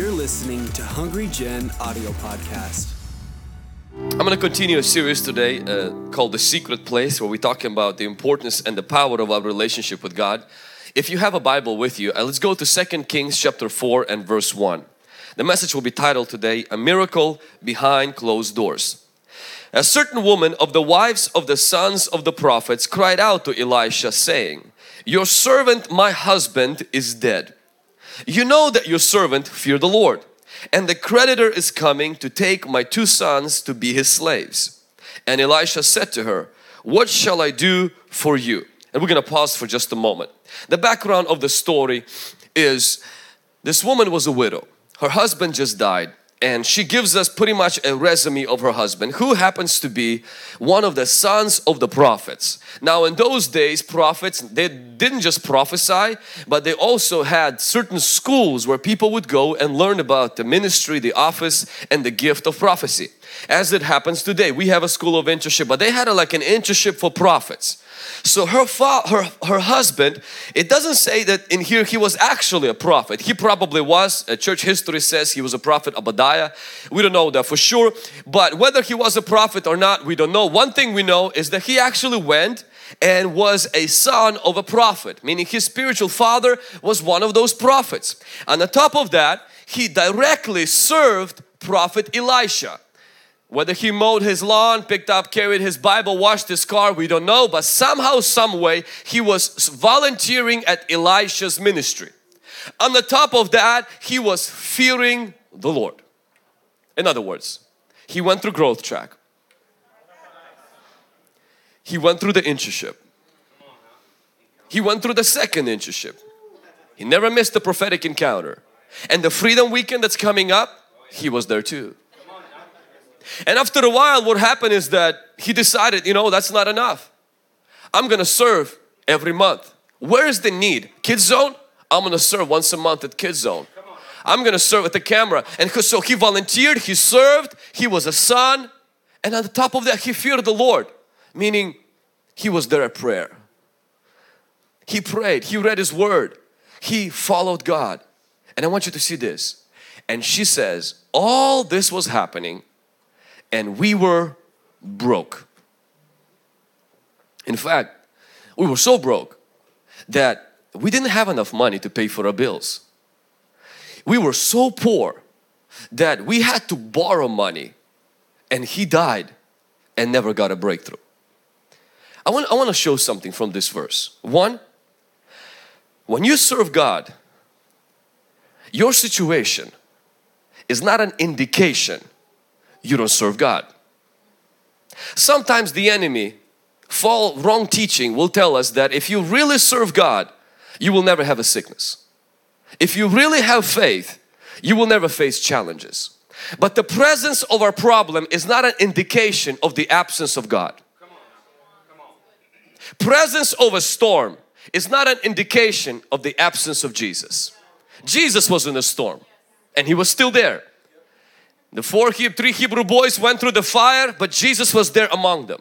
You're listening to Hungry Gen audio podcast. I'm going to continue a series today uh, called The Secret Place, where we're talking about the importance and the power of our relationship with God. If you have a Bible with you, uh, let's go to 2 Kings chapter 4 and verse 1. The message will be titled today, A Miracle Behind Closed Doors. A certain woman of the wives of the sons of the prophets cried out to Elisha saying, Your servant, my husband, is dead. You know that your servant feared the Lord and the creditor is coming to take my two sons to be his slaves. And Elisha said to her, What shall I do for you? And we're going to pause for just a moment. The background of the story is this woman was a widow. Her husband just died and she gives us pretty much a resume of her husband who happens to be one of the sons of the prophets. Now in those days prophets they didn't just prophesy but they also had certain schools where people would go and learn about the ministry the office and the gift of prophecy. As it happens today we have a school of internship but they had a, like an internship for prophets so her, fa- her, her husband, it doesn't say that in here he was actually a prophet. He probably was. Uh, church history says he was a prophet, Obadiah. We don't know that for sure. But whether he was a prophet or not, we don't know. One thing we know is that he actually went and was a son of a prophet, meaning his spiritual father was one of those prophets. On the top of that, he directly served prophet Elisha. Whether he mowed his lawn, picked up, carried his Bible, washed his car, we don't know. But somehow, some way, he was volunteering at Elisha's ministry. On the top of that, he was fearing the Lord. In other words, he went through growth track. He went through the internship. He went through the second internship. He never missed the prophetic encounter. And the freedom weekend that's coming up, he was there too. And after a while what happened is that he decided, you know, that's not enough. I'm gonna serve every month. Where is the need? Kids zone? I'm gonna serve once a month at kids zone. I'm gonna serve at the camera. And so he volunteered, he served, he was a son. And on the top of that, he feared the Lord. Meaning he was there at prayer. He prayed, he read his word, he followed God. And I want you to see this. And she says, all this was happening and we were broke. In fact, we were so broke that we didn't have enough money to pay for our bills. We were so poor that we had to borrow money and he died and never got a breakthrough. I want, I want to show something from this verse. One, when you serve God, your situation is not an indication you don't serve God. Sometimes the enemy, fall wrong teaching will tell us that if you really serve God, you will never have a sickness. If you really have faith, you will never face challenges. But the presence of our problem is not an indication of the absence of God. Presence of a storm is not an indication of the absence of Jesus. Jesus was in a storm and He was still there. The four, three Hebrew boys went through the fire, but Jesus was there among them.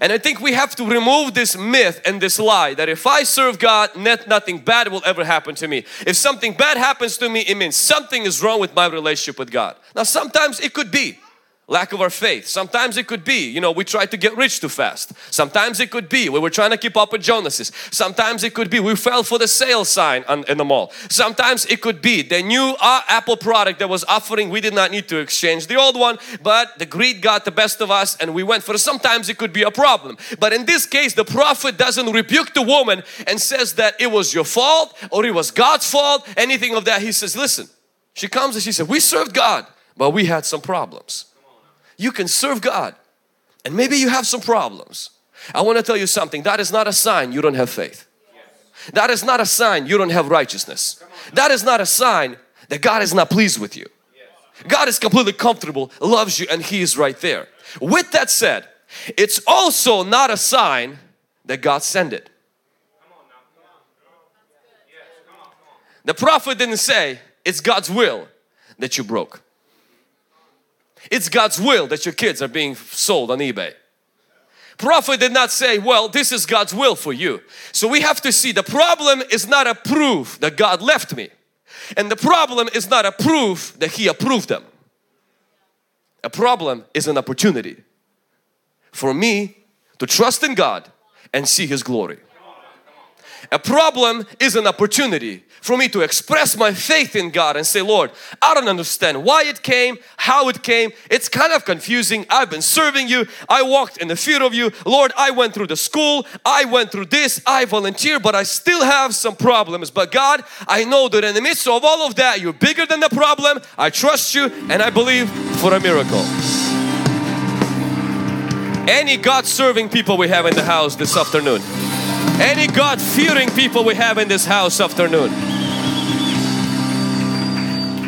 And I think we have to remove this myth and this lie that if I serve God, nothing bad will ever happen to me. If something bad happens to me, it means something is wrong with my relationship with God. Now sometimes it could be lack of our faith. Sometimes it could be, you know, we tried to get rich too fast. Sometimes it could be we were trying to keep up with Joneses. Sometimes it could be we fell for the sale sign on, in the mall. Sometimes it could be the new uh, Apple product that was offering, we did not need to exchange the old one, but the greed got the best of us and we went for it. Sometimes it could be a problem. But in this case, the prophet doesn't rebuke the woman and says that it was your fault or it was God's fault, anything of that. He says, listen, she comes and she said, we served God, but we had some problems you can serve God and maybe you have some problems. I want to tell you something that is not a sign you don't have faith. That is not a sign you don't have righteousness. That is not a sign that God is not pleased with you. God is completely comfortable, loves you and He is right there. With that said, it's also not a sign that God sent it. The prophet didn't say it's God's will that you broke. It's God's will that your kids are being sold on eBay. Prophet did not say, well, this is God's will for you. So we have to see the problem is not a proof that God left me. And the problem is not a proof that He approved them. A problem is an opportunity for me to trust in God and see His glory. A problem is an opportunity for me to express my faith in God and say, Lord, I don't understand why it came, how it came. It's kind of confusing. I've been serving you. I walked in the fear of you. Lord, I went through the school. I went through this. I volunteered, but I still have some problems. But God, I know that in the midst of all of that, you're bigger than the problem. I trust you and I believe for a miracle. Any God serving people we have in the house this afternoon. Any God fearing people we have in this house afternoon.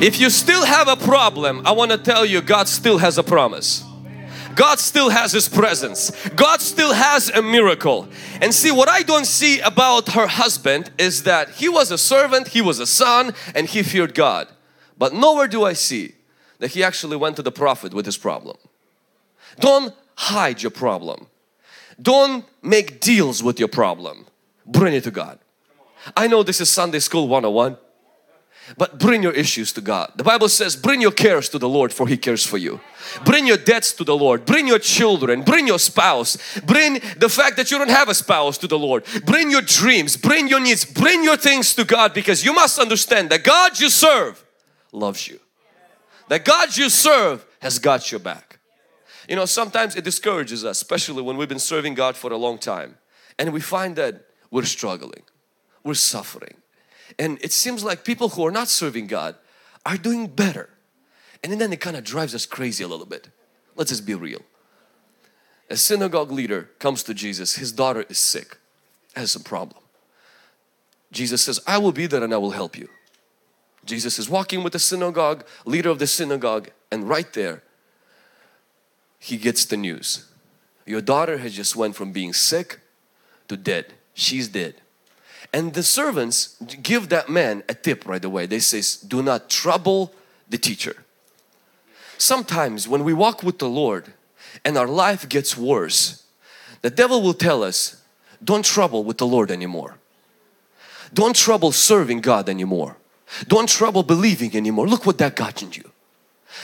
If you still have a problem, I want to tell you God still has a promise. God still has His presence. God still has a miracle. And see what I don't see about her husband is that he was a servant, he was a son and he feared God. But nowhere do I see that he actually went to the prophet with his problem. Don't hide your problem. Don't make deals with your problem. Bring it to God. I know this is Sunday School 101 but bring your issues to God. The Bible says bring your cares to the Lord for He cares for you. Bring your debts to the Lord. Bring your children. Bring your spouse. Bring the fact that you don't have a spouse to the Lord. Bring your dreams. Bring your needs. Bring your things to God because you must understand that God you serve loves you. That God you serve has got your back. You know sometimes it discourages us especially when we've been serving God for a long time and we find that we're struggling. We're suffering and it seems like people who are not serving God are doing better. And then it kind of drives us crazy a little bit. Let's just be real. A synagogue leader comes to Jesus, his daughter is sick, has a problem. Jesus says, I will be there and I will help you. Jesus is walking with the synagogue, leader of the synagogue, and right there, he gets the news. Your daughter has just went from being sick to dead. She's dead. And the servants give that man a tip right away. They says, do not trouble the teacher. Sometimes when we walk with the Lord and our life gets worse, the devil will tell us, don't trouble with the Lord anymore. Don't trouble serving God anymore. Don't trouble believing anymore. Look what that got in you.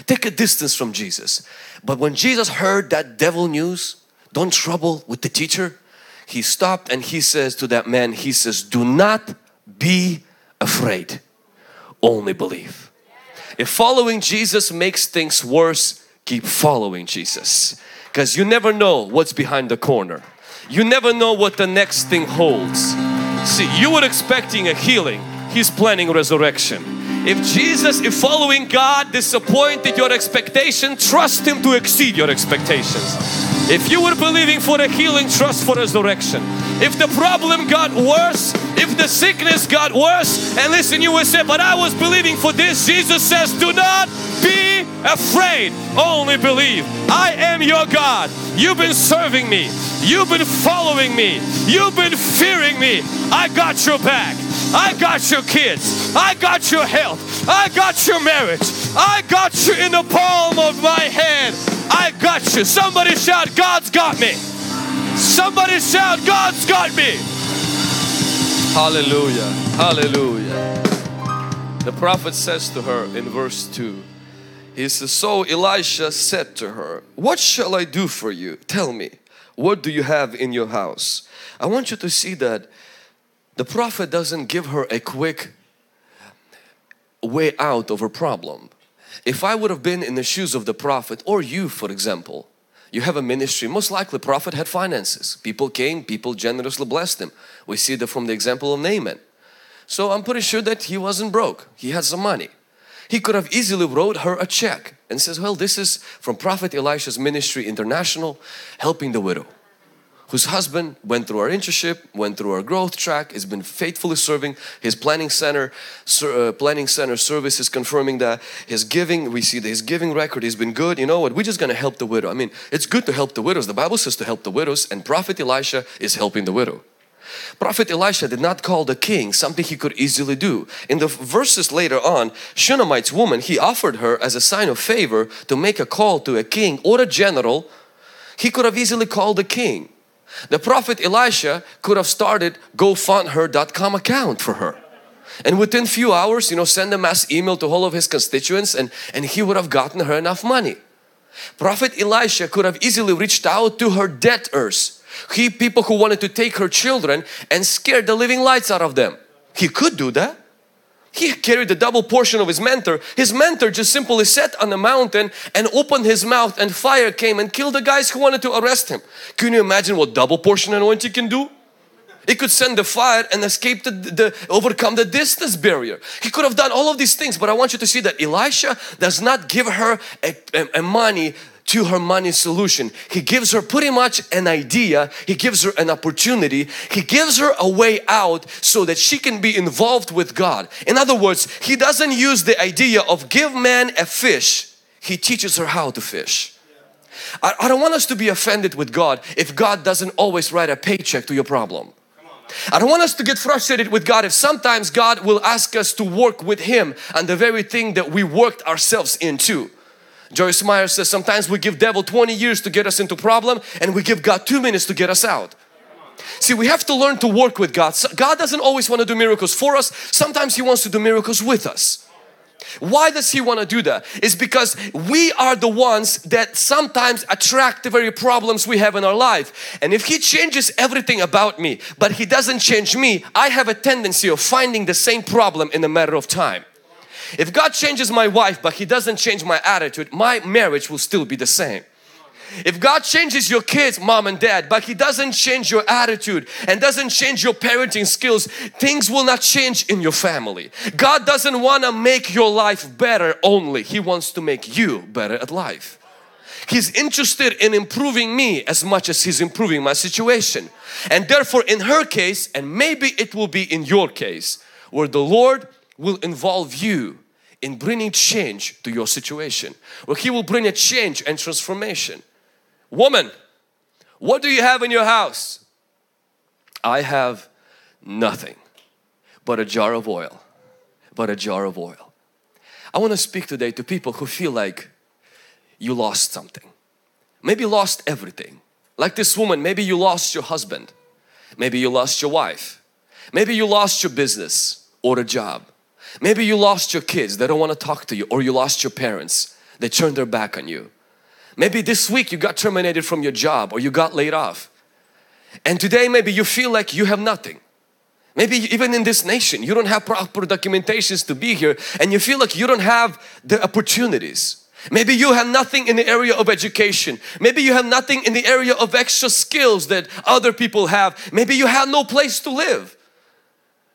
Take a distance from Jesus. But when Jesus heard that devil news, don't trouble with the teacher, he stopped and he says to that man, he says, do not be afraid, only believe. If following Jesus makes things worse, keep following Jesus because you never know what's behind the corner. You never know what the next thing holds. See, you were expecting a healing, He's planning resurrection. If Jesus, if following God disappointed your expectation, trust Him to exceed your expectations. If you were believing for a healing, trust for resurrection. If the problem got worse, if the sickness got worse, and listen, you will say, but I was believing for this. Jesus says, do not be afraid, only believe. I am your God. You've been serving me. You've been following me. You've been fearing me. I got your back. I got your kids. I got your health. I got your marriage. I got you in the palm of my hand. I got you. Somebody shout, God's got me. Somebody shout, God's got me. Hallelujah. Hallelujah. The prophet says to her in verse 2, he says, So Elisha said to her, What shall I do for you? Tell me, what do you have in your house? I want you to see that the prophet doesn't give her a quick way out of her problem. If I would have been in the shoes of the prophet or you for example, you have a ministry, most likely prophet had finances. People came, people generously blessed him. We see that from the example of Naaman. So I'm pretty sure that he wasn't broke. He had some money. He could have easily wrote her a check and says, well, this is from Prophet Elisha's Ministry International, helping the widow whose husband went through our internship, went through our growth track, has been faithfully serving his planning center, uh, planning center service is confirming that his giving, we see that his giving record has been good. You know what? We're just going to help the widow. I mean, it's good to help the widows. The Bible says to help the widows, and Prophet Elisha is helping the widow. Prophet Elisha did not call the king something he could easily do. In the verses later on, Shunammite's woman, he offered her as a sign of favor to make a call to a king or a general. He could have easily called the king the prophet Elisha could have started gofundher.com account for her. And within few hours, you know, send a mass email to all of his constituents and, and he would have gotten her enough money. Prophet Elisha could have easily reached out to her debtors. He people who wanted to take her children and scare the living lights out of them. He could do that. He carried the double portion of his mentor. His mentor just simply sat on the mountain and opened his mouth and fire came and killed the guys who wanted to arrest him. Can you imagine what double portion anointing can do? It could send the fire and escape the, the, overcome the distance barrier. He could have done all of these things, but I want you to see that Elisha does not give her a, a, a money to her money solution. He gives her pretty much an idea, he gives her an opportunity, he gives her a way out so that she can be involved with God. In other words, he doesn't use the idea of give man a fish, he teaches her how to fish. I, I don't want us to be offended with God if God doesn't always write a paycheck to your problem. I don't want us to get frustrated with God if sometimes God will ask us to work with Him on the very thing that we worked ourselves into. Joyce Meyer says sometimes we give devil 20 years to get us into problem and we give God two minutes to get us out. See, we have to learn to work with God. God doesn't always want to do miracles for us. Sometimes He wants to do miracles with us. Why does he want to do that? It's because we are the ones that sometimes attract the very problems we have in our life. And if he changes everything about me, but he doesn't change me, I have a tendency of finding the same problem in a matter of time. If God changes my wife, but he doesn't change my attitude, my marriage will still be the same. If God changes your kids, mom and dad, but He doesn't change your attitude and doesn't change your parenting skills, things will not change in your family. God doesn't want to make your life better only, He wants to make you better at life. He's interested in improving me as much as He's improving my situation. And therefore, in her case, and maybe it will be in your case, where the Lord will involve you in bringing change to your situation, where He will bring a change and transformation. Woman, what do you have in your house? I have nothing but a jar of oil, but a jar of oil. I want to speak today to people who feel like you lost something. Maybe lost everything. Like this woman, maybe you lost your husband. Maybe you lost your wife. Maybe you lost your business or a job. Maybe you lost your kids, they don't want to talk to you or you lost your parents, they turned their back on you. Maybe this week you got terminated from your job or you got laid off. And today maybe you feel like you have nothing. Maybe even in this nation you don't have proper documentations to be here and you feel like you don't have the opportunities. Maybe you have nothing in the area of education. Maybe you have nothing in the area of extra skills that other people have. Maybe you have no place to live.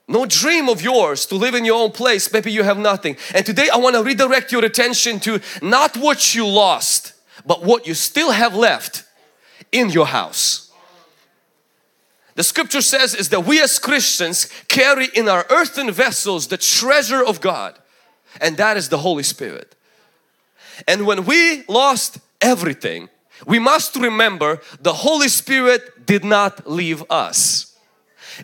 No dream of yours to live in your own place. Maybe you have nothing. And today I want to redirect your attention to not what you lost but what you still have left in your house. The scripture says is that we as Christians carry in our earthen vessels the treasure of God and that is the Holy Spirit. And when we lost everything, we must remember the Holy Spirit did not leave us.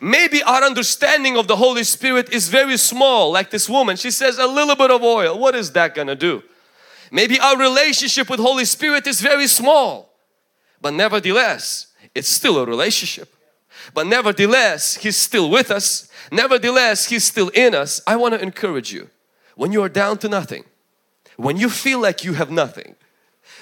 Maybe our understanding of the Holy Spirit is very small like this woman. She says a little bit of oil. What is that gonna do? Maybe our relationship with Holy Spirit is very small, but nevertheless, it's still a relationship. But nevertheless, He's still with us. Nevertheless, He's still in us. I want to encourage you when you are down to nothing, when you feel like you have nothing,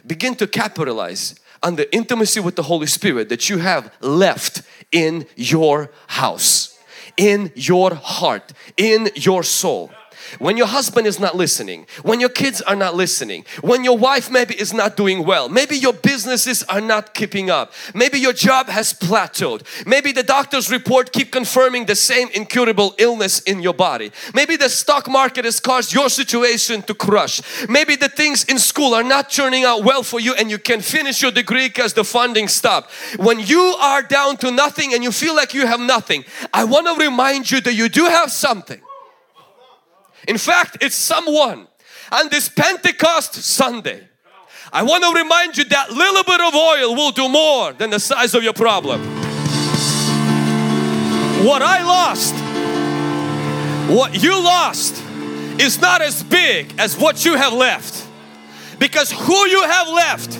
begin to capitalize on the intimacy with the Holy Spirit that you have left in your house, in your heart, in your soul when your husband is not listening, when your kids are not listening, when your wife maybe is not doing well, maybe your businesses are not keeping up, maybe your job has plateaued, maybe the doctor's report keep confirming the same incurable illness in your body, maybe the stock market has caused your situation to crush, maybe the things in school are not turning out well for you and you can finish your degree because the funding stopped. When you are down to nothing and you feel like you have nothing, I want to remind you that you do have something. In fact, it's someone on this Pentecost Sunday. I want to remind you that little bit of oil will do more than the size of your problem. What I lost, what you lost is not as big as what you have left. Because who you have left,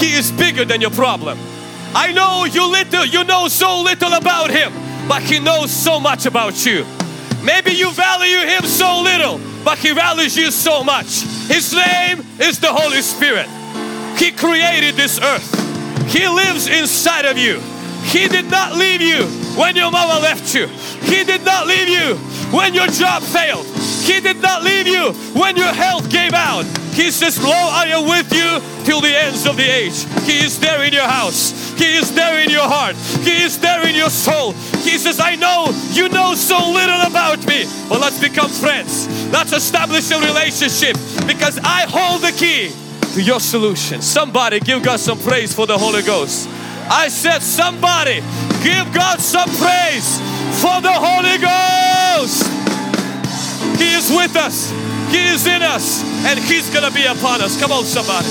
He is bigger than your problem. I know you little, you know so little about Him, but He knows so much about you. Maybe you value Him so little, but He values you so much. His name is the Holy Spirit. He created this earth. He lives inside of you. He did not leave you when your mama left you. He did not leave you when your job failed. He did not leave you when your health gave out. He says, Lo, I am with you till the ends of the age. He is there in your house. He is there in your heart. He is there in your soul. He says, I know you know so little about me, but let's become friends. Let's establish a relationship because I hold the key to your solution. Somebody give God some praise for the Holy Ghost. I said, somebody give God some praise for the Holy Ghost. He is with us, He is in us, and He's gonna be upon us. Come on, somebody.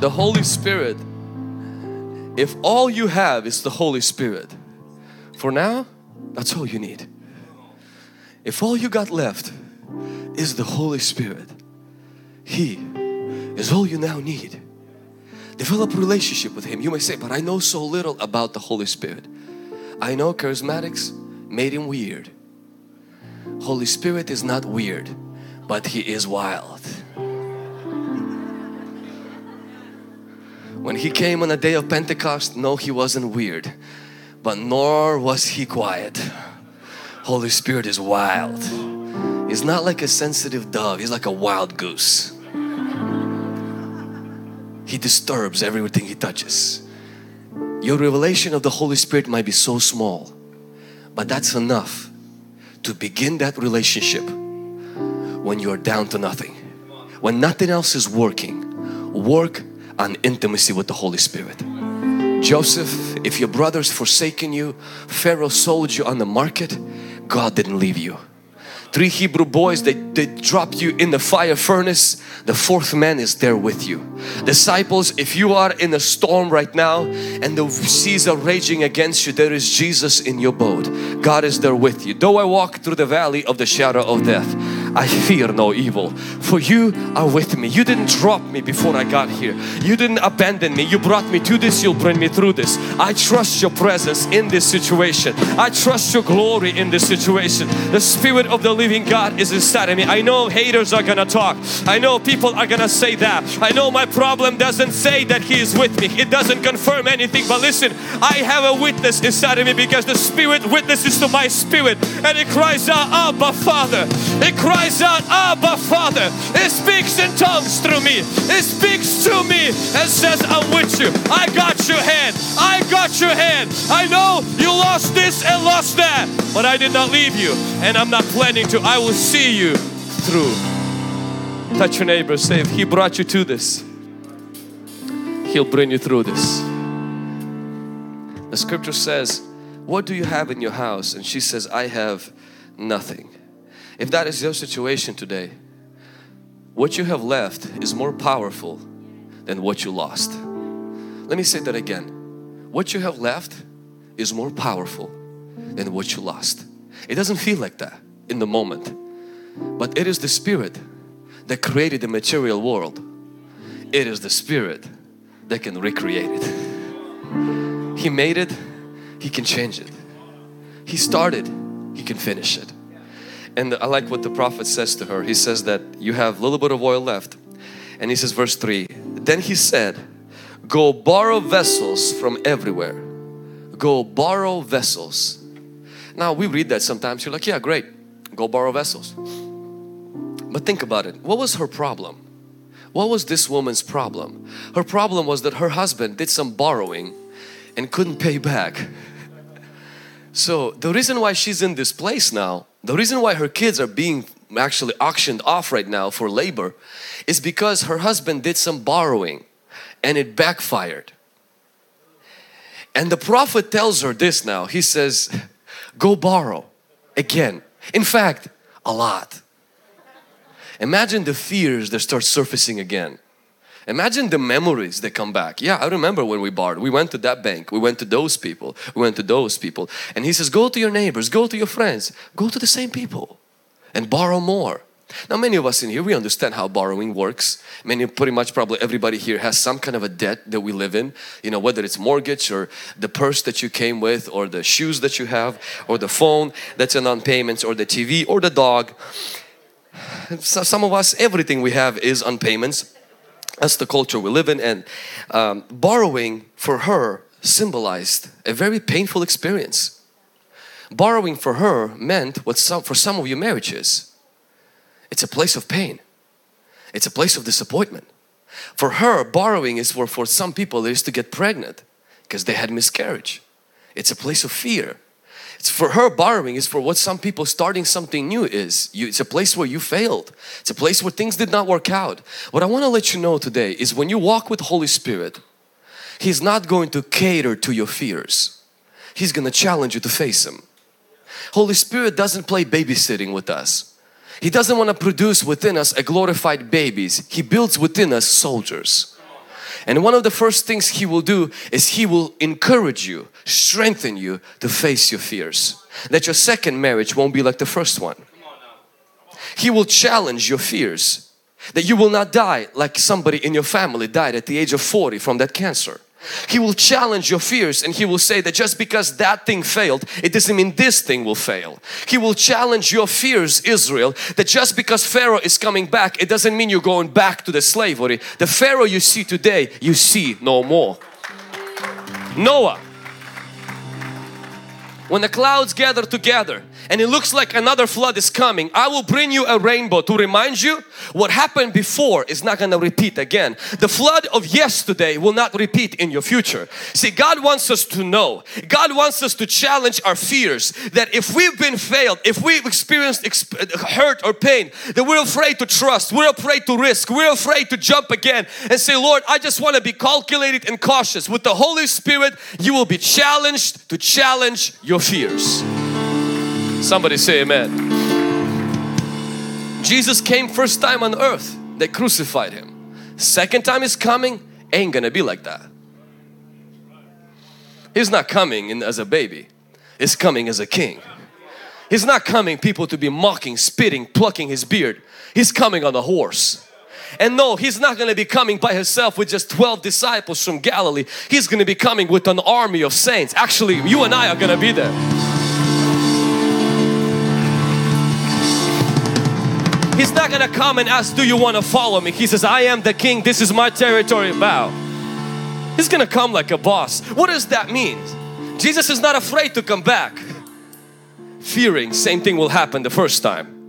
The Holy Spirit, if all you have is the Holy Spirit, for now, that's all you need. If all you got left is the Holy Spirit, He is all you now need. Develop relationship with Him. You may say, but I know so little about the Holy Spirit. I know charismatics made Him weird. Holy Spirit is not weird, but He is wild. When He came on the day of Pentecost, no, He wasn't weird, but nor was He quiet. Holy Spirit is wild. He's not like a sensitive dove, He's like a wild goose. He disturbs everything He touches. Your revelation of the Holy Spirit might be so small, but that's enough to begin that relationship when you're down to nothing. When nothing else is working, work on intimacy with the Holy Spirit. Joseph, if your brothers forsaken you, Pharaoh sold you on the market, God didn't leave you. Three Hebrew boys, they, they dropped you in the fire furnace. The fourth man is there with you. Disciples, if you are in a storm right now and the seas are raging against you, there is Jesus in your boat. God is there with you. Though I walk through the valley of the shadow of death, I fear no evil for you are with me. You didn't drop me before I got here. You didn't abandon me. You brought me to this. You'll bring me through this. I trust your presence in this situation. I trust your glory in this situation. The Spirit of the living God is inside of me. I know haters are gonna talk. I know people are gonna say that. I know my problem doesn't say that He is with me. It doesn't confirm anything. But listen, I have a witness inside of me because the Spirit witnesses to my spirit and it cries out, Abba Father. It cries out, Abba Father. It speaks in tongues through me. It speaks to me and says, I'm with you. I got your hand. I got your hand. I know you lost this and lost that, but I did not leave you and I'm not planning to. I will see you through. Touch your neighbor, say, if He brought you to this, He'll bring you through this. The scripture says, What do you have in your house? And she says, I have nothing. If that is your situation today, what you have left is more powerful than what you lost. Let me say that again. What you have left is more powerful than what you lost. It doesn't feel like that in the moment, but it is the Spirit that created the material world. It is the Spirit that can recreate it. He made it, He can change it. He started, He can finish it. And I like what the prophet says to her. He says that you have a little bit of oil left. And he says verse 3, then he said, go borrow vessels from everywhere. Go borrow vessels. Now we read that sometimes. You're like, yeah, great. Go borrow vessels. But think about it. What was her problem? What was this woman's problem? Her problem was that her husband did some borrowing and couldn't pay back. So the reason why she's in this place now, the reason why her kids are being actually auctioned off right now for labor is because her husband did some borrowing and it backfired. And the prophet tells her this now. He says, go borrow again. In fact, a lot. Imagine the fears that start surfacing again. Imagine the memories that come back. Yeah, I remember when we borrowed. We went to that bank. We went to those people. We went to those people. And he says, go to your neighbors, go to your friends, go to the same people and borrow more. Now many of us in here, we understand how borrowing works. Many, pretty much probably everybody here has some kind of a debt that we live in. You know, whether it's mortgage or the purse that you came with or the shoes that you have or the phone that's in on payments or the TV or the dog. So some of us, everything we have is on payments. That's the culture we live in and um, borrowing for her symbolized a very painful experience. Borrowing for her meant what some, for some of you marriages it's a place of pain. It's a place of disappointment. For her, borrowing is for, for some people, it is to get pregnant because they had miscarriage. It's a place of fear. It's for her, borrowing is for what some people starting something new is. You, it's a place where you failed. It's a place where things did not work out. What I want to let you know today is when you walk with Holy Spirit, He's not going to cater to your fears. He's going to challenge you to face Him. Holy Spirit doesn't play babysitting with us. He doesn't want to produce within us a glorified babies. He builds within us soldiers. And one of the first things He will do is He will encourage you, strengthen you to face your fears. That your second marriage won't be like the first one. He will challenge your fears. That you will not die like somebody in your family died at the age of 40 from that cancer. He will challenge your fears and He will say that just because that thing failed, it doesn't mean this thing will fail. He will challenge your fears, Israel, that just because Pharaoh is coming back, it doesn't mean you're going back to the slavery. The Pharaoh you see today, you see no more. Noah, when the clouds gather together and it looks like another flood is coming, I will bring you a rainbow to remind you what happened before is not going to repeat again. The flood of yesterday will not repeat in your future. See, God wants us to know, God wants us to challenge our fears that if we've been failed, if we've experienced exp hurt or pain, that we're afraid to trust, we're afraid to risk, we're afraid to jump again and say, Lord, I just want to be calculated and cautious. With the Holy Spirit, you will be challenged to challenge your fears. Somebody say amen. Jesus came first time on earth. They crucified Him. Second time He's coming, ain't gonna be like that. He's not coming in as a baby. He's coming as a king. He's not coming people to be mocking, spitting, plucking His beard. He's coming on a horse. And no, He's not going to be coming by Himself with just 12 disciples from Galilee. He's going to be coming with an army of saints. Actually, you and I are going to be there. He's not gonna come and ask, do you want to follow me? He says, I am the king, this is my territory, bow. He's gonna come like a boss. What does that mean? Jesus is not afraid to come back. Fearing same thing will happen the first time.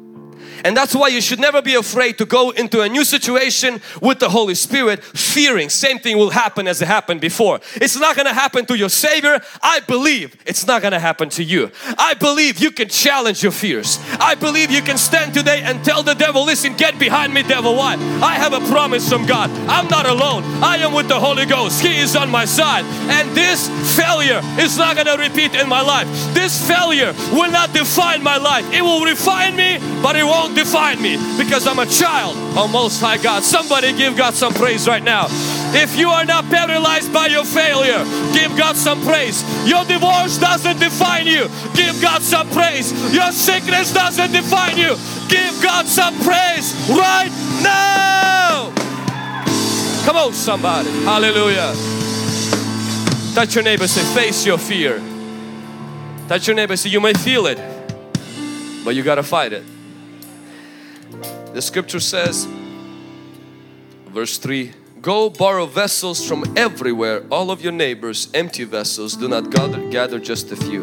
And that's why you should never be afraid to go into a new situation with the Holy Spirit fearing same thing will happen as it happened before. It's not going to happen to your Savior. I believe it's not going to happen to you. I believe you can challenge your fears. I believe you can stand today and tell the devil, listen, get behind me devil. Why? I have a promise from God. I'm not alone. I am with the Holy Ghost. He is on my side. And this failure is not going to repeat in my life. This failure will not define my life. It will refine me, but it won't define me because I'm a child of Most High God. Somebody give God some praise right now. If you are not paralyzed by your failure, give God some praise. Your divorce doesn't define you. Give God some praise. Your sickness doesn't define you. Give God some praise right now. Come on, somebody. Hallelujah. Touch your neighbor, say, face your fear. Touch your neighbor, say, you may feel it, but you got to fight it. The scripture says, verse 3 Go borrow vessels from everywhere, all of your neighbors, empty vessels, do not gather, gather just a few.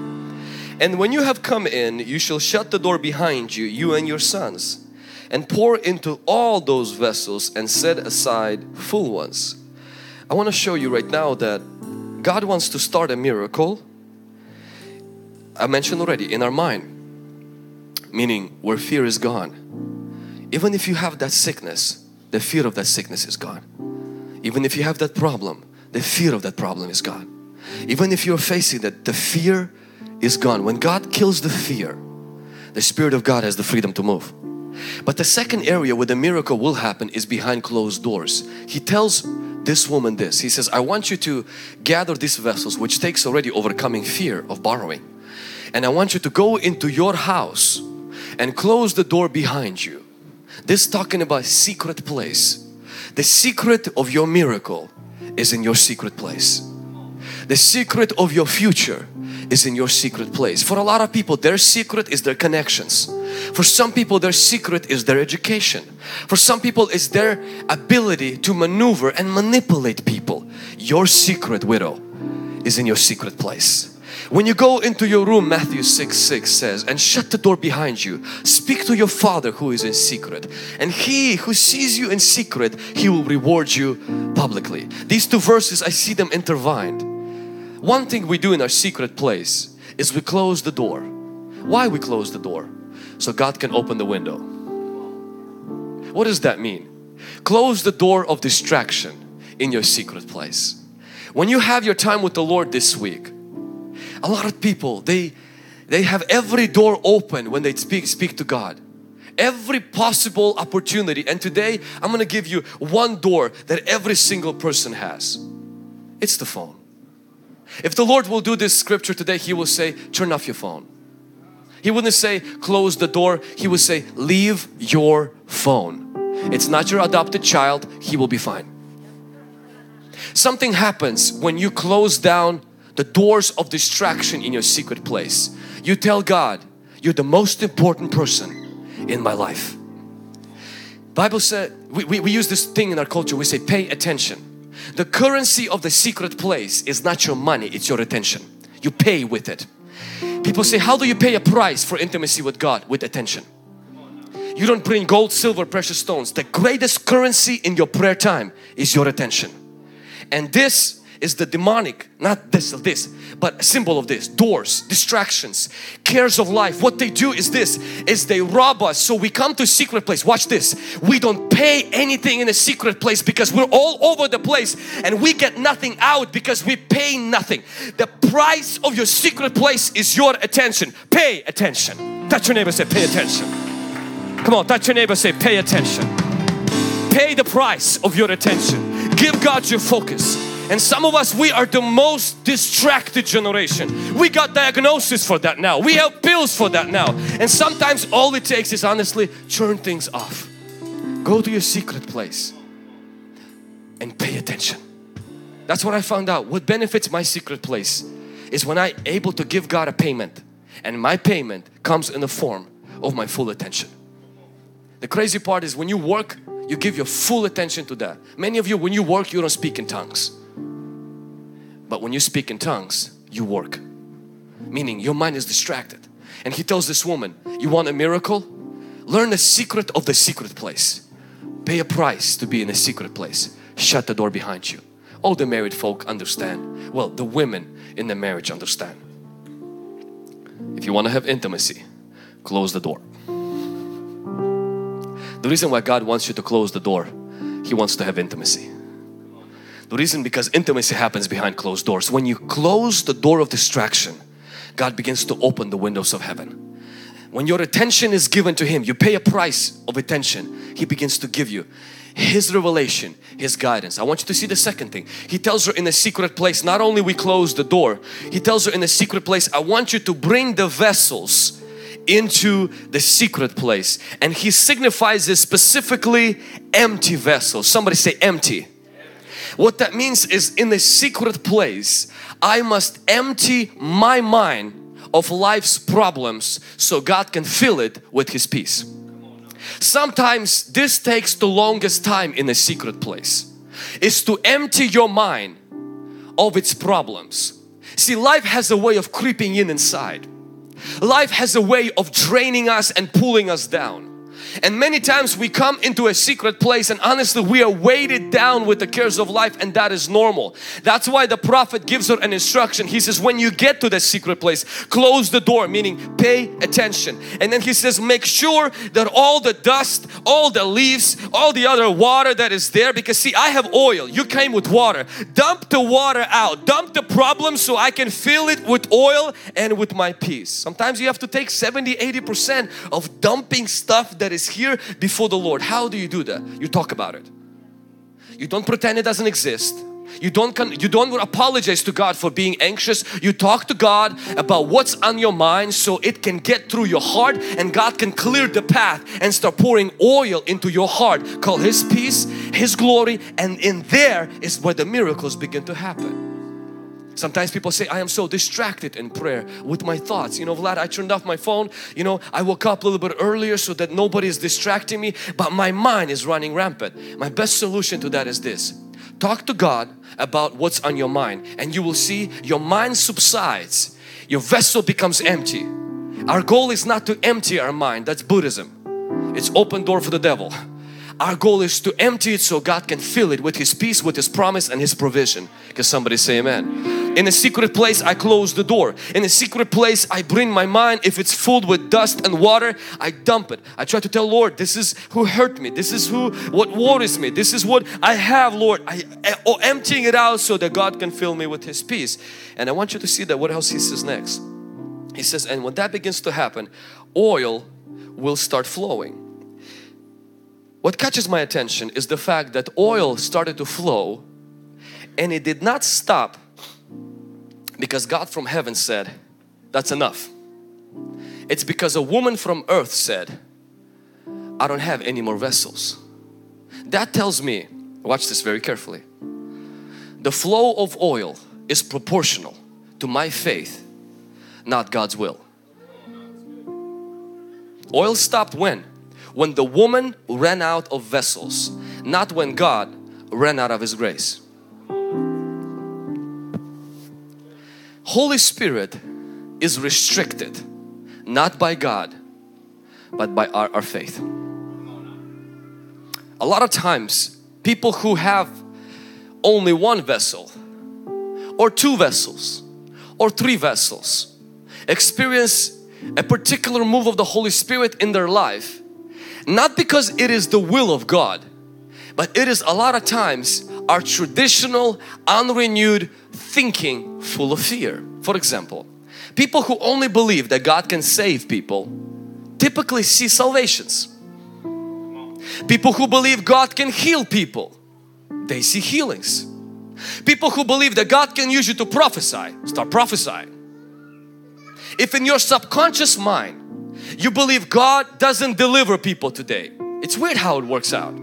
And when you have come in, you shall shut the door behind you, you and your sons, and pour into all those vessels and set aside full ones. I want to show you right now that God wants to start a miracle. I mentioned already in our mind, meaning where fear is gone even if you have that sickness, the fear of that sickness is gone. Even if you have that problem, the fear of that problem is gone. Even if you're facing that, the fear is gone. When God kills the fear, the Spirit of God has the freedom to move. But the second area where the miracle will happen is behind closed doors. He tells this woman this. He says, I want you to gather these vessels which takes already overcoming fear of borrowing. And I want you to go into your house and close the door behind you This talking about secret place. The secret of your miracle is in your secret place. The secret of your future is in your secret place. For a lot of people, their secret is their connections. For some people, their secret is their education. For some people, it's their ability to maneuver and manipulate people. Your secret, widow, is in your secret place. When you go into your room, Matthew 6 6 says, and shut the door behind you, speak to your Father who is in secret, and He who sees you in secret, He will reward you publicly. These two verses, I see them intertwined. One thing we do in our secret place is we close the door. Why we close the door? So God can open the window. What does that mean? Close the door of distraction in your secret place. When you have your time with the Lord this week, a lot of people they they have every door open when they speak speak to God. Every possible opportunity. And today I'm going to give you one door that every single person has. It's the phone. If the Lord will do this scripture today He will say turn off your phone. He wouldn't say close the door. He would say leave your phone. It's not your adopted child. He will be fine. Something happens when you close down the doors of distraction in your secret place. You tell God, you're the most important person in my life. Bible said, we, we, we use this thing in our culture, we say pay attention. The currency of the secret place is not your money, it's your attention. You pay with it. People say, how do you pay a price for intimacy with God? With attention. You don't bring gold, silver, precious stones. The greatest currency in your prayer time is your attention. And this is the demonic, not this, this, but a symbol of this, doors, distractions, cares of life. What they do is this, is they rob us. So we come to secret place, watch this. We don't pay anything in a secret place because we're all over the place and we get nothing out because we pay nothing. The price of your secret place is your attention. Pay attention. Touch your neighbor say pay attention. Come on, touch your neighbor say pay attention. Pay the price of your attention. Give God your focus. And some of us, we are the most distracted generation. We got diagnosis for that now. We have pills for that now. And sometimes all it takes is honestly turn things off. Go to your secret place and pay attention. That's what I found out. What benefits my secret place is when I able to give God a payment and my payment comes in the form of my full attention. The crazy part is when you work, you give your full attention to that. Many of you, when you work, you don't speak in tongues. But when you speak in tongues, you work. Meaning your mind is distracted. And he tells this woman, you want a miracle? Learn the secret of the secret place. Pay a price to be in a secret place. Shut the door behind you. All the married folk understand. Well, the women in the marriage understand. If you want to have intimacy, close the door. The reason why God wants you to close the door, He wants to have intimacy. The reason because intimacy happens behind closed doors. When you close the door of distraction, God begins to open the windows of heaven. When your attention is given to Him, you pay a price of attention, He begins to give you His revelation, His guidance. I want you to see the second thing. He tells her in a secret place, not only we close the door, He tells her in a secret place, I want you to bring the vessels into the secret place. And He signifies this specifically empty vessels. Somebody say empty. What that means is in a secret place, I must empty my mind of life's problems so God can fill it with His peace. Sometimes this takes the longest time in a secret place is to empty your mind of its problems. See life has a way of creeping in inside. Life has a way of draining us and pulling us down. And many times we come into a secret place and honestly we are weighted down with the cares of life and that is normal. That's why the prophet gives her an instruction. He says when you get to the secret place close the door meaning pay attention. And then he says make sure that all the dust, all the leaves, all the other water that is there because see I have oil. You came with water. Dump the water out. Dump the problem so I can fill it with oil and with my peace. Sometimes you have to take 70 80% of dumping stuff that is is here before the Lord. How do you do that? You talk about it. You don't pretend it doesn't exist. You don't you don't apologize to God for being anxious. You talk to God about what's on your mind so it can get through your heart and God can clear the path and start pouring oil into your heart. Call His peace, His glory and in there is where the miracles begin to happen. Sometimes people say, I am so distracted in prayer with my thoughts. You know, Vlad, I turned off my phone. You know, I woke up a little bit earlier so that nobody is distracting me, but my mind is running rampant. My best solution to that is this talk to God about what's on your mind, and you will see your mind subsides, your vessel becomes empty. Our goal is not to empty our mind, that's Buddhism. It's open door for the devil. Our goal is to empty it so God can fill it with His peace, with His promise and His provision. Can somebody say amen? In a secret place I close the door. In a secret place I bring my mind. If it's filled with dust and water, I dump it. I try to tell Lord, this is who hurt me. This is who, what worries me. This is what I have Lord. I, oh, emptying it out so that God can fill me with His peace. And I want you to see that what else He says next. He says, and when that begins to happen, oil will start flowing. What catches my attention is the fact that oil started to flow and it did not stop because God from heaven said, that's enough. It's because a woman from earth said, I don't have any more vessels. That tells me, watch this very carefully, the flow of oil is proportional to my faith, not God's will. Oil stopped when? When the woman ran out of vessels, not when God ran out of His grace. Holy Spirit is restricted not by God but by our, our faith. A lot of times people who have only one vessel or two vessels or three vessels experience a particular move of the Holy Spirit in their life not because it is the will of God, but it is a lot of times our traditional, unrenewed thinking full of fear. For example, people who only believe that God can save people typically see salvations. People who believe God can heal people, they see healings. People who believe that God can use you to prophesy, start prophesying. If in your subconscious mind you believe God doesn't deliver people today. It's weird how it works out.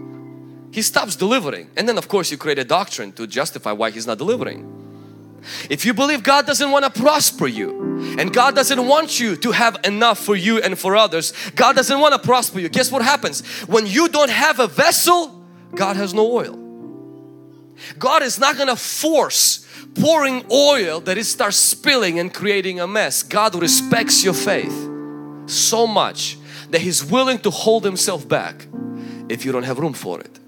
He stops delivering and then of course you create a doctrine to justify why He's not delivering. If you believe God doesn't want to prosper you and God doesn't want you to have enough for you and for others, God doesn't want to prosper you. Guess what happens? When you don't have a vessel, God has no oil. God is not going to force pouring oil that it starts spilling and creating a mess. God respects your faith so much that He's willing to hold Himself back if you don't have room for it.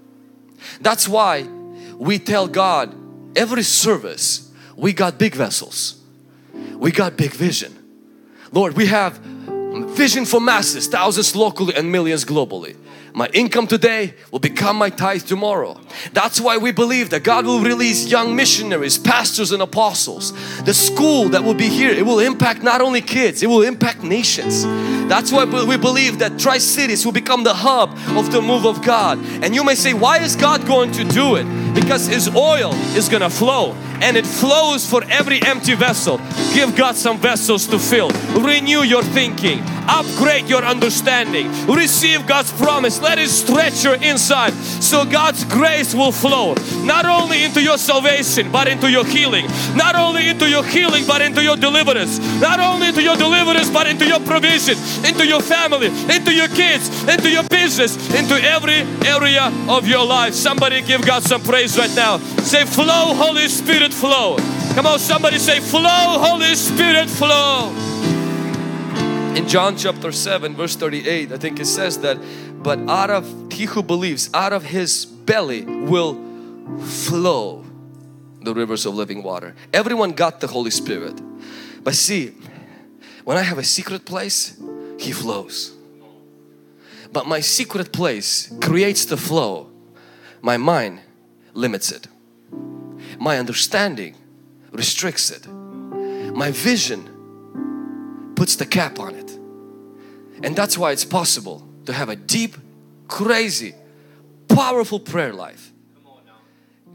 That's why we tell God every service we got big vessels. We got big vision. Lord, we have vision for masses, thousands locally and millions globally. My income today will become my tithe tomorrow. That's why we believe that God will release young missionaries, pastors and apostles. The school that will be here, it will impact not only kids, it will impact nations. That's why we believe that Tri-Cities will become the hub of the move of God. And you may say, why is God going to do it? Because His oil is going to flow and it flows for every empty vessel. Give God some vessels to fill. Renew your thinking. Upgrade your understanding. Receive God's promise. Let it stretch your inside so God's grace will flow not only into your salvation but into your healing. Not only into your healing but into your deliverance. Not only into your deliverance but into your provision, into your family, into your kids, into your business, into every area of your life. Somebody give God some praise right now. Say flow Holy Spirit Spirit flow. Come on, somebody say, flow, Holy Spirit, flow. In John chapter 7, verse 38, I think it says that, but out of he who believes, out of his belly will flow the rivers of living water. Everyone got the Holy Spirit. But see, when I have a secret place, He flows. But my secret place creates the flow. My mind limits it my understanding restricts it. My vision puts the cap on it. And that's why it's possible to have a deep, crazy, powerful prayer life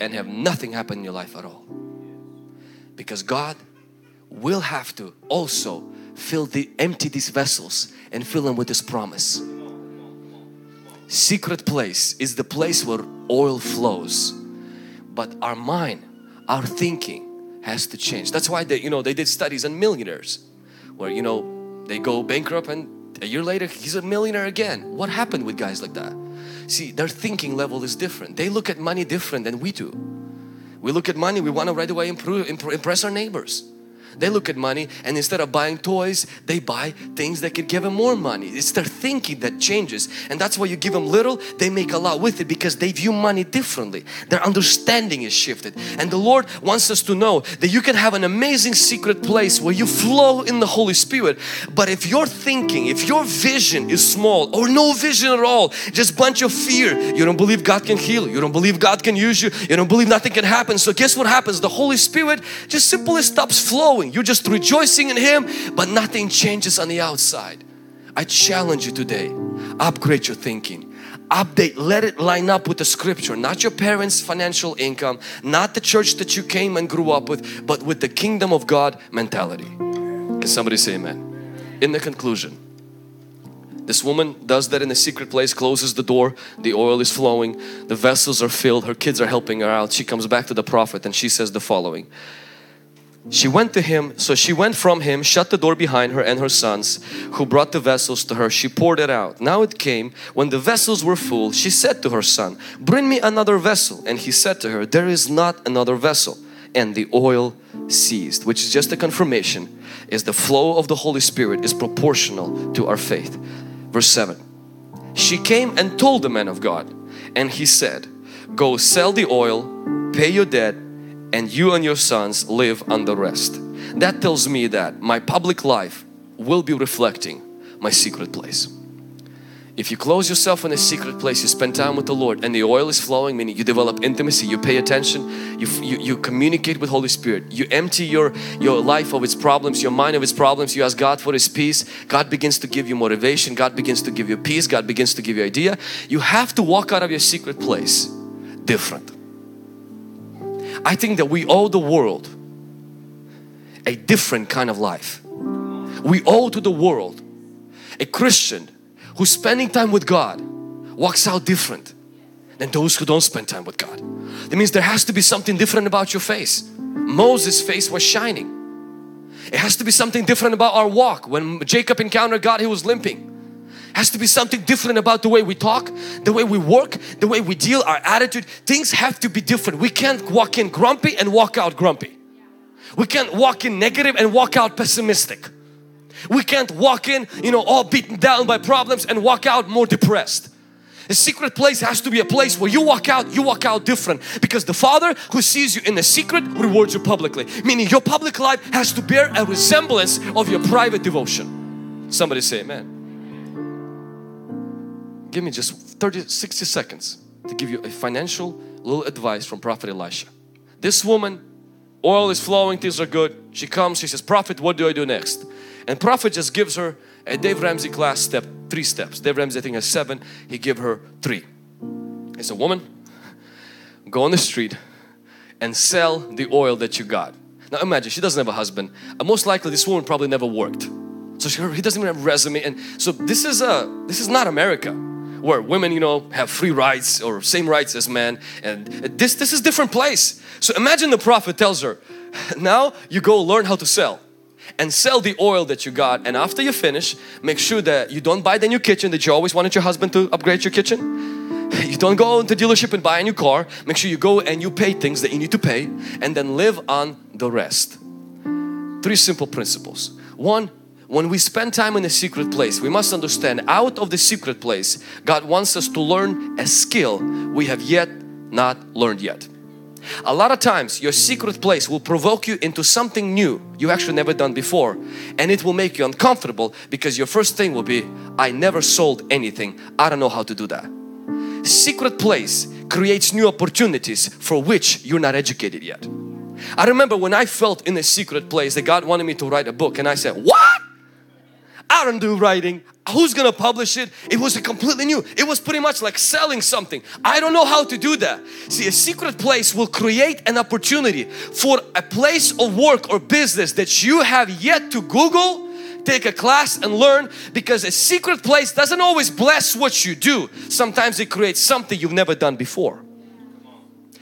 and have nothing happen in your life at all. Because God will have to also fill the empty these vessels and fill them with His promise. Secret place is the place where oil flows, but our mind, our thinking has to change. That's why they, you know, they did studies on millionaires, where you know they go bankrupt and a year later he's a millionaire again. What happened with guys like that? See, their thinking level is different. They look at money different than we do. We look at money, we want to right away improve, impress our neighbors. They look at money and instead of buying toys, they buy things that could give them more money. It's their thinking that changes. And that's why you give them little, they make a lot with it because they view money differently. Their understanding is shifted. And the Lord wants us to know that you can have an amazing secret place where you flow in the Holy Spirit. But if your thinking, if your vision is small or no vision at all, just bunch of fear, you don't believe God can heal, you don't believe God can use you, you don't believe nothing can happen. So guess what happens? The Holy Spirit just simply stops flowing you're just rejoicing in Him, but nothing changes on the outside. I challenge you today, upgrade your thinking. Update, let it line up with the scripture, not your parents' financial income, not the church that you came and grew up with, but with the kingdom of God mentality. Can somebody say amen? In the conclusion, this woman does that in a secret place, closes the door, the oil is flowing, the vessels are filled, her kids are helping her out. She comes back to the prophet and she says the following she went to him, so she went from him, shut the door behind her and her sons, who brought the vessels to her. She poured it out. Now it came, when the vessels were full, she said to her son, Bring me another vessel. And he said to her, There is not another vessel. And the oil ceased, which is just a confirmation, is the flow of the Holy Spirit is proportional to our faith. Verse 7 She came and told the man of God, and he said, Go sell the oil, pay your debt and you and your sons live on the rest. That tells me that my public life will be reflecting my secret place. If you close yourself in a secret place, you spend time with the Lord and the oil is flowing, meaning you develop intimacy, you pay attention, you, you, you communicate with Holy Spirit, you empty your, your life of its problems, your mind of its problems, you ask God for His peace, God begins to give you motivation, God begins to give you peace, God begins to give you idea. You have to walk out of your secret place different. I think that we owe the world a different kind of life. We owe to the world a Christian who's spending time with God walks out different than those who don't spend time with God. That means there has to be something different about your face. Moses' face was shining. It has to be something different about our walk. When Jacob encountered God, he was limping has to be something different about the way we talk, the way we work, the way we deal, our attitude. Things have to be different. We can't walk in grumpy and walk out grumpy. We can't walk in negative and walk out pessimistic. We can't walk in, you know, all beaten down by problems and walk out more depressed. A secret place has to be a place where you walk out, you walk out different because the Father who sees you in the secret rewards you publicly. Meaning your public life has to bear a resemblance of your private devotion. Somebody say amen give me just 30, 60 seconds to give you a financial little advice from Prophet Elisha. This woman, oil is flowing, things are good. She comes, she says, Prophet, what do I do next? And Prophet just gives her a Dave Ramsey class step, three steps. Dave Ramsey I think has seven, he give her three. He said, woman, go on the street and sell the oil that you got. Now imagine, she doesn't have a husband. And most likely this woman probably never worked. So she, he doesn't even have a resume. And so this is a, this is not America where women, you know, have free rights or same rights as men. And this, this is different place. So imagine the prophet tells her, now you go learn how to sell and sell the oil that you got. And after you finish make sure that you don't buy the new kitchen that you always wanted your husband to upgrade your kitchen. You don't go into dealership and buy a new car. Make sure you go and you pay things that you need to pay and then live on the rest. Three simple principles. One when we spend time in a secret place, we must understand out of the secret place, God wants us to learn a skill we have yet not learned yet. A lot of times your secret place will provoke you into something new you actually never done before and it will make you uncomfortable because your first thing will be I never sold anything I don't know how to do that. Secret place creates new opportunities for which you're not educated yet. I remember when I felt in a secret place that God wanted me to write a book and I said what? I don't do writing. Who's gonna publish it? It was a completely new. It was pretty much like selling something. I don't know how to do that. See, a secret place will create an opportunity for a place of work or business that you have yet to Google, take a class and learn because a secret place doesn't always bless what you do. Sometimes it creates something you've never done before.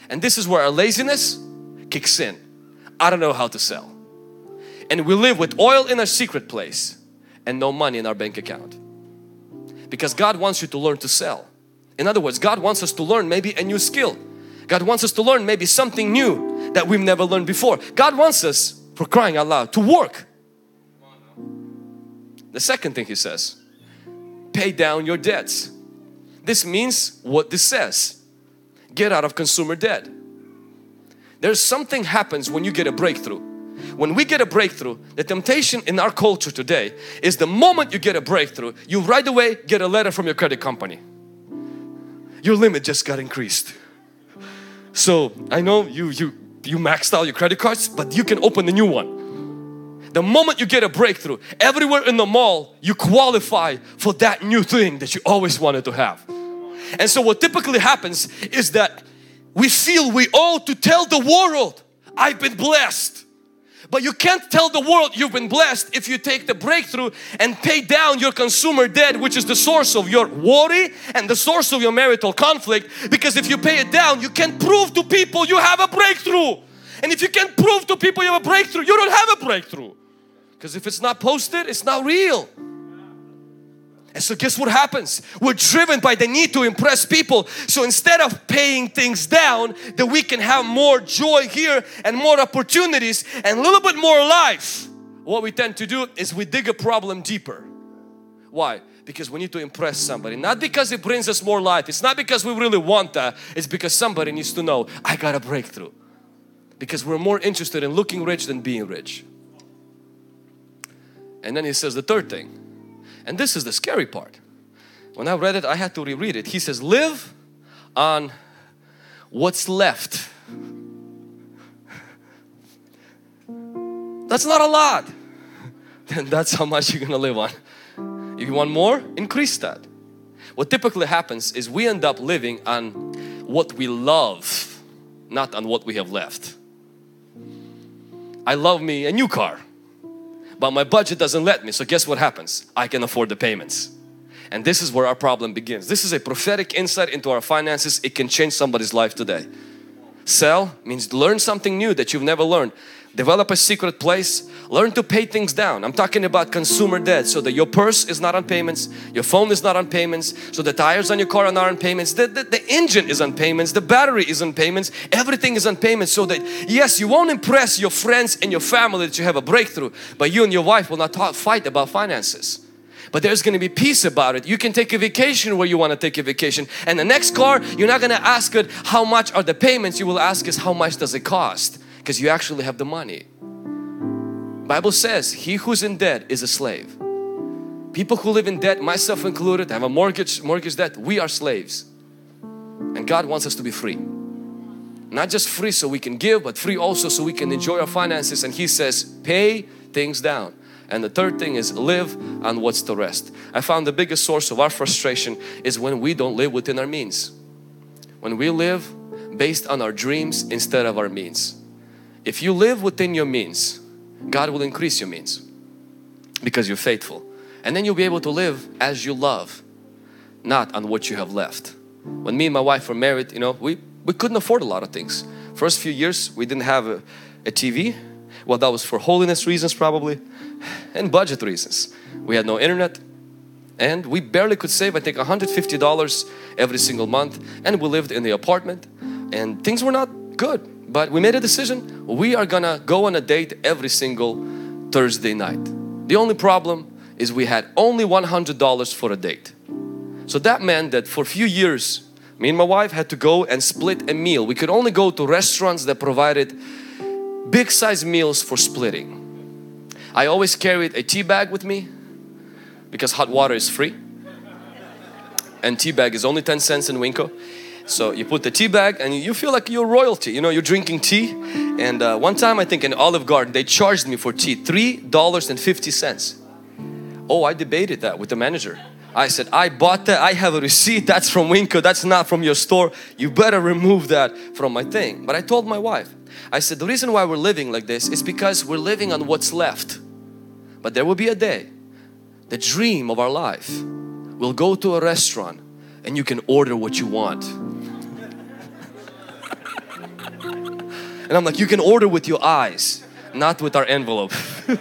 And this is where our laziness kicks in. I don't know how to sell. And we live with oil in our secret place and no money in our bank account. Because God wants you to learn to sell. In other words, God wants us to learn maybe a new skill. God wants us to learn maybe something new that we've never learned before. God wants us, for crying out loud, to work. The second thing He says, pay down your debts. This means what this says. Get out of consumer debt. There's something happens when you get a breakthrough when we get a breakthrough, the temptation in our culture today is the moment you get a breakthrough, you right away get a letter from your credit company. Your limit just got increased. So I know you you you maxed out your credit cards, but you can open a new one. The moment you get a breakthrough, everywhere in the mall, you qualify for that new thing that you always wanted to have. And so what typically happens is that we feel we owe to tell the world, I've been blessed. But you can't tell the world you've been blessed if you take the breakthrough and pay down your consumer debt which is the source of your worry and the source of your marital conflict. Because if you pay it down you can prove to people you have a breakthrough. And if you can't prove to people you have a breakthrough you don't have a breakthrough. Because if it's not posted it's not real and so guess what happens? We're driven by the need to impress people. So instead of paying things down, that we can have more joy here and more opportunities and a little bit more life. What we tend to do is we dig a problem deeper. Why? Because we need to impress somebody. Not because it brings us more life. It's not because we really want that. It's because somebody needs to know, I got a breakthrough. Because we're more interested in looking rich than being rich. And then he says the third thing and this is the scary part. When I read it, I had to reread it. He says, live on what's left. That's not a lot. Then that's how much you're gonna live on. If you want more, increase that. What typically happens is we end up living on what we love, not on what we have left. I love me a new car but my budget doesn't let me. So guess what happens? I can afford the payments. And this is where our problem begins. This is a prophetic insight into our finances. It can change somebody's life today. Sell means learn something new that you've never learned. Develop a secret place. Learn to pay things down. I'm talking about consumer debt so that your purse is not on payments, your phone is not on payments, so the tires on your car are not on payments, the, the, the engine is on payments, the battery is on payments, everything is on payments so that yes, you won't impress your friends and your family that you have a breakthrough, but you and your wife will not talk, fight about finances but there's going to be peace about it. You can take a vacation where you want to take a vacation. And the next car, you're not going to ask it how much are the payments. You will ask is how much does it cost? Because you actually have the money. Bible says he who's in debt is a slave. People who live in debt, myself included, have a mortgage, mortgage debt, we are slaves. And God wants us to be free. Not just free so we can give, but free also so we can enjoy our finances. And He says, pay things down. And the third thing is live on what's the rest. I found the biggest source of our frustration is when we don't live within our means. When we live based on our dreams instead of our means. If you live within your means, God will increase your means because you're faithful. And then you'll be able to live as you love, not on what you have left. When me and my wife were married, you know, we, we couldn't afford a lot of things. First few years, we didn't have a, a TV. Well, that was for holiness reasons probably and budget reasons. We had no internet and we barely could save, I think, $150 every single month. And we lived in the apartment and things were not good. But we made a decision. We are gonna go on a date every single Thursday night. The only problem is we had only $100 for a date. So that meant that for a few years, me and my wife had to go and split a meal. We could only go to restaurants that provided big size meals for splitting. I always carried a tea bag with me because hot water is free and tea bag is only 10 cents in Winco so you put the tea bag and you feel like you're royalty. You know, you're drinking tea. And uh, one time I think in Olive Garden, they charged me for tea $3.50. Oh, I debated that with the manager. I said, I bought that. I have a receipt. That's from Winco. That's not from your store. You better remove that from my thing. But I told my wife, I said, the reason why we're living like this is because we're living on what's left. But there will be a day, the dream of our life, we'll go to a restaurant and you can order what you want. And I'm like, you can order with your eyes, not with our envelope. you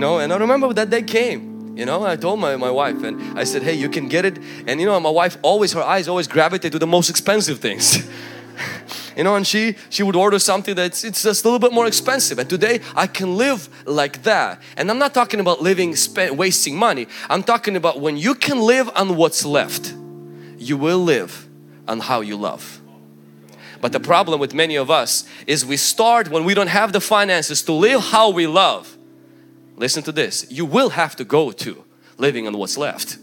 know, and I remember that day came you know I told my, my wife and I said hey you can get it. And you know my wife always her eyes always gravitate to the most expensive things. You know and she she would order something that's it's just a little bit more expensive. And today I can live like that. And I'm not talking about living spend, wasting money. I'm talking about when you can live on what's left you will live on how you love but the problem with many of us is we start when we don't have the finances to live how we love. Listen to this. You will have to go to living on what's left.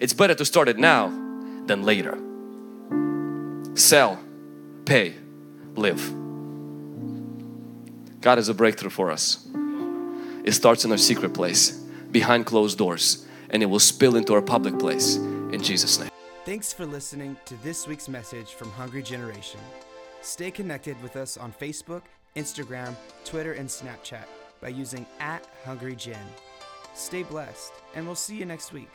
It's better to start it now than later. Sell. Pay. Live. God has a breakthrough for us. It starts in our secret place behind closed doors and it will spill into our public place in Jesus name. Thanks for listening to this week's message from Hungry Generation. Stay connected with us on Facebook, Instagram, Twitter, and Snapchat by using at Hungry Gen. Stay blessed, and we'll see you next week.